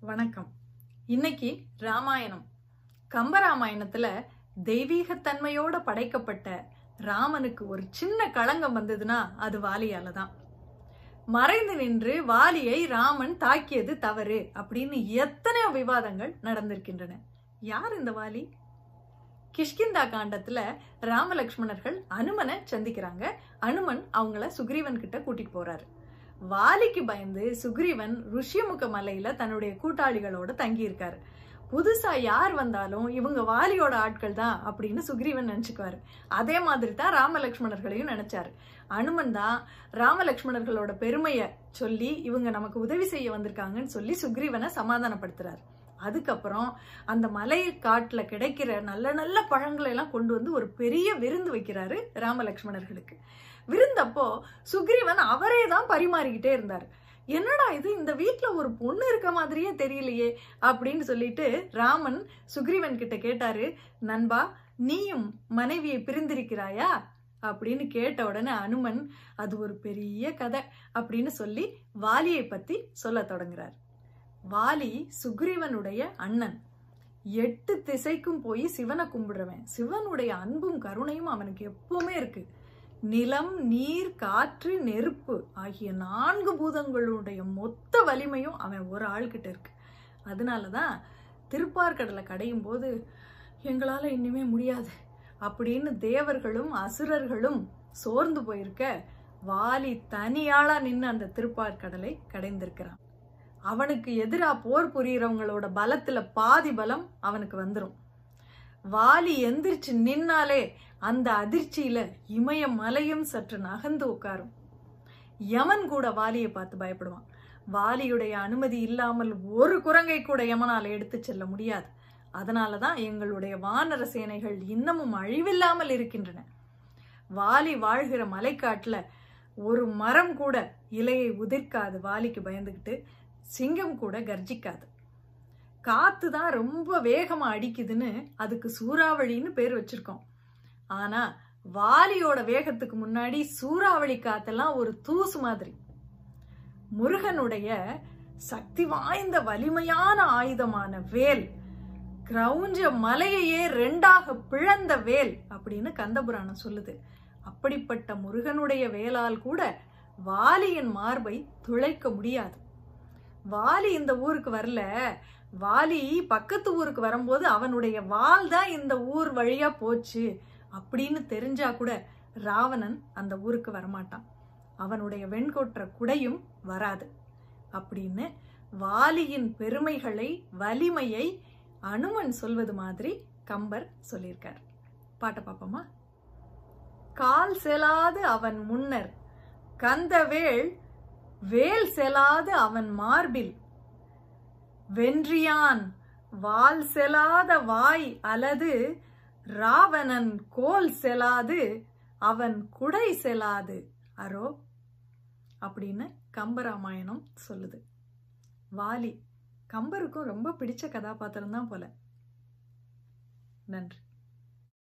வணக்கம். இன்னைக்கு ராமாயணம். கம்பராமாயணத்துல தெய்வீகத்தன்மையோட படைக்கப்பட்ட ராமனுக்கு ஒரு சின்ன களங்கம் வந்ததுன்னா அது வாலியால தான். மறைந்து நின்று வாலியை ராமன் தாக்கியது தவறு அப்படின்னு எத்தனையோ விவாதங்கள் நடந்திருக்கின்றன. யார் இந்த வாலி? கிஷ்கிந்தா காண்டத்துல ராமலக்ஷ்மணர்கள் அனுமனை சந்திக்கிறாங்க. அனுமன் அவங்கள சுக்ரீவன் கிட்ட கூட்டிட்டு போறாரு. வாலிக்கு பயந்து சுக்ரீவன் ருஷியமுக மலையில தன்னுடைய கூட்டாளிகளோட தங்கியிருக்காரு. புதுசா யார் வந்தாலும் இவங்க வாலியோட ஆட்கள் தான் அப்படின்னு சுக்ரீவன் நினைச்சுக்குவாரு. அதே மாதிரி தான் ராமலக்ஷ்மணர்களையும் நினைச்சாரு. அனுமன் தான் ராமலக்ஷ்மணர்களோட பெருமைய சொல்லி இவங்க நமக்கு உதவி செய்ய வந்திருக்காங்கன்னு சொல்லி சுக்ரீவனை சமாதானப்படுத்துறாரு. அதுக்கப்புறம் அந்த மலை காட்டில் கிடைக்கிற நல்ல நல்ல பழங்களை எல்லாம் கொண்டு வந்து ஒரு பெரிய விருந்து வைக்கிறாரு ராமலக்ஷ்மணர்களுக்கு விருந்தப்போ சுக்ரீவன் அவரே தான் பரிமாறிக்கிட்டே இருந்தார். என்னடா இது இந்த வீட்டில் ஒரு பொண்ணு இருக்க மாதிரியே தெரியலையே அப்படின்னு சொல்லிட்டு ராமன் சுக்ரீவன் கிட்ட கேட்டாரு நண்பா நீயும் மனைவியை பிரிந்திருக்கிறாயா? அப்படின்னு கேட்ட உடனே அனுமன் அது ஒரு பெரிய கதை அப்படின்னு சொல்லி வாலியை பத்தி சொல்ல தொடங்குறாரு. வாலி சுக்ரீவனுடைய அண்ணன். எட்டு திசைக்கும் போய் சிவனை கும்பிடுறவன். சிவனுடைய அன்பும் கருணையும் அவனுக்கு எப்பவுமே இருக்கு. நிலம் நீர் காற்று நெருப்பு ஆகிய நான்கு பூதங்களுடைய மொத்த வலிமையும் அவன் ஒரு ஆள்கிட்ட இருக்கு. அதனாலதான் திருப்பார்கடலை கடையும் போது எங்களால இன்னுமே முடியாது. அப்படின்னு தேவர்களும் அசுரர்களும் சோர்ந்து போயிருக்க வாலி தனியாளா நின்று அந்த திருப்பார்கடலை கடைந்திருக்கிறான். அவனுக்கு எதிரா போர் புரியிறவங்களோட பலத்தில் பாதி பலம் அவனுக்கு வந்துடும் வாலி எந்திரிச்சு நின்னாலே அந்த அதிர்ச்சியில இமய மலையும் சற்று நகர்ந்து உட்காரும். யமன் கூட வாலியை பார்த்து பயப்படுவான். வாலியுடைய அனுமதி இல்லாமல் ஒரு குரங்கை கூட யமனால் எடுத்து செல்ல முடியாது. அதனாலதான் எங்களுடைய வானர சேனைகள் இன்னமும் அழிவில்லாமல் இருக்கின்றன. வாலி வாழ்கிற மலைக்காட்டில் ஒரு மரம் கூட இலையை உதிர்க்காது வாலிக்கு பயந்துக்கிட்டு சிங்கம் கூட கர்ஜிக்காது. காத்து தான் ரொம்ப வேகமா அடிக்குதுன்னு அதுக்கு சூறாவளின்னு பேர் வச்சிருக்கோம். ஆனா வாலியோட வேகத்துக்கு முன்னாடி சூறாவளி காத்தெல்லாம் ஒரு தூசு மாதிரி. முருகனுடைய சக்தி வாய்ந்த வலிமையான ஆயுதமான வேல் கிரௌஞ்ச மலையையே ரெண்டாக பிளந்த வேல் அப்படின்னு கந்தபுராணம் சொல்லுது. அப்படிப்பட்ட முருகனுடைய வேலால் கூட வாலியின் மார்பை துளைக்க முடியாது. வாலி இந்த ஊருக்கு வரல. வாலி பக்கத்து ஊருக்கு வரும்போது அவனுடைய வால் தான் இந்த ஊர் வழியா போச்சு அப்படின்னு தெரிஞ்சா கூட ராவணன் அந்த ஊருக்கு வரமாட்டான். அவனுடைய வெண்கொற்ற குடையும் வராது. அப்படின்னு வாலியின் பெருமைகளை வலிமையை அனுமன் சொல்வது மாதிரி கம்பர் சொல்லியிருக்கார். பாட்ட பாப்போமா கால் செலாது அவன் முன்னர் கந்தவேள் வேல் செலாது அவன் மார்பில். வென்றியான் வால் செலாத வாய் அல்லது ராவணன் கோல் செலாது அவன் குடை செலாது. அரோ அப்படின்னு கம்பராமாயணம் சொல்லுது. வாலி கம்பருக்கும் ரொம்ப பிடிச்ச கதாபாத்திரம் தான் போல. நன்றி.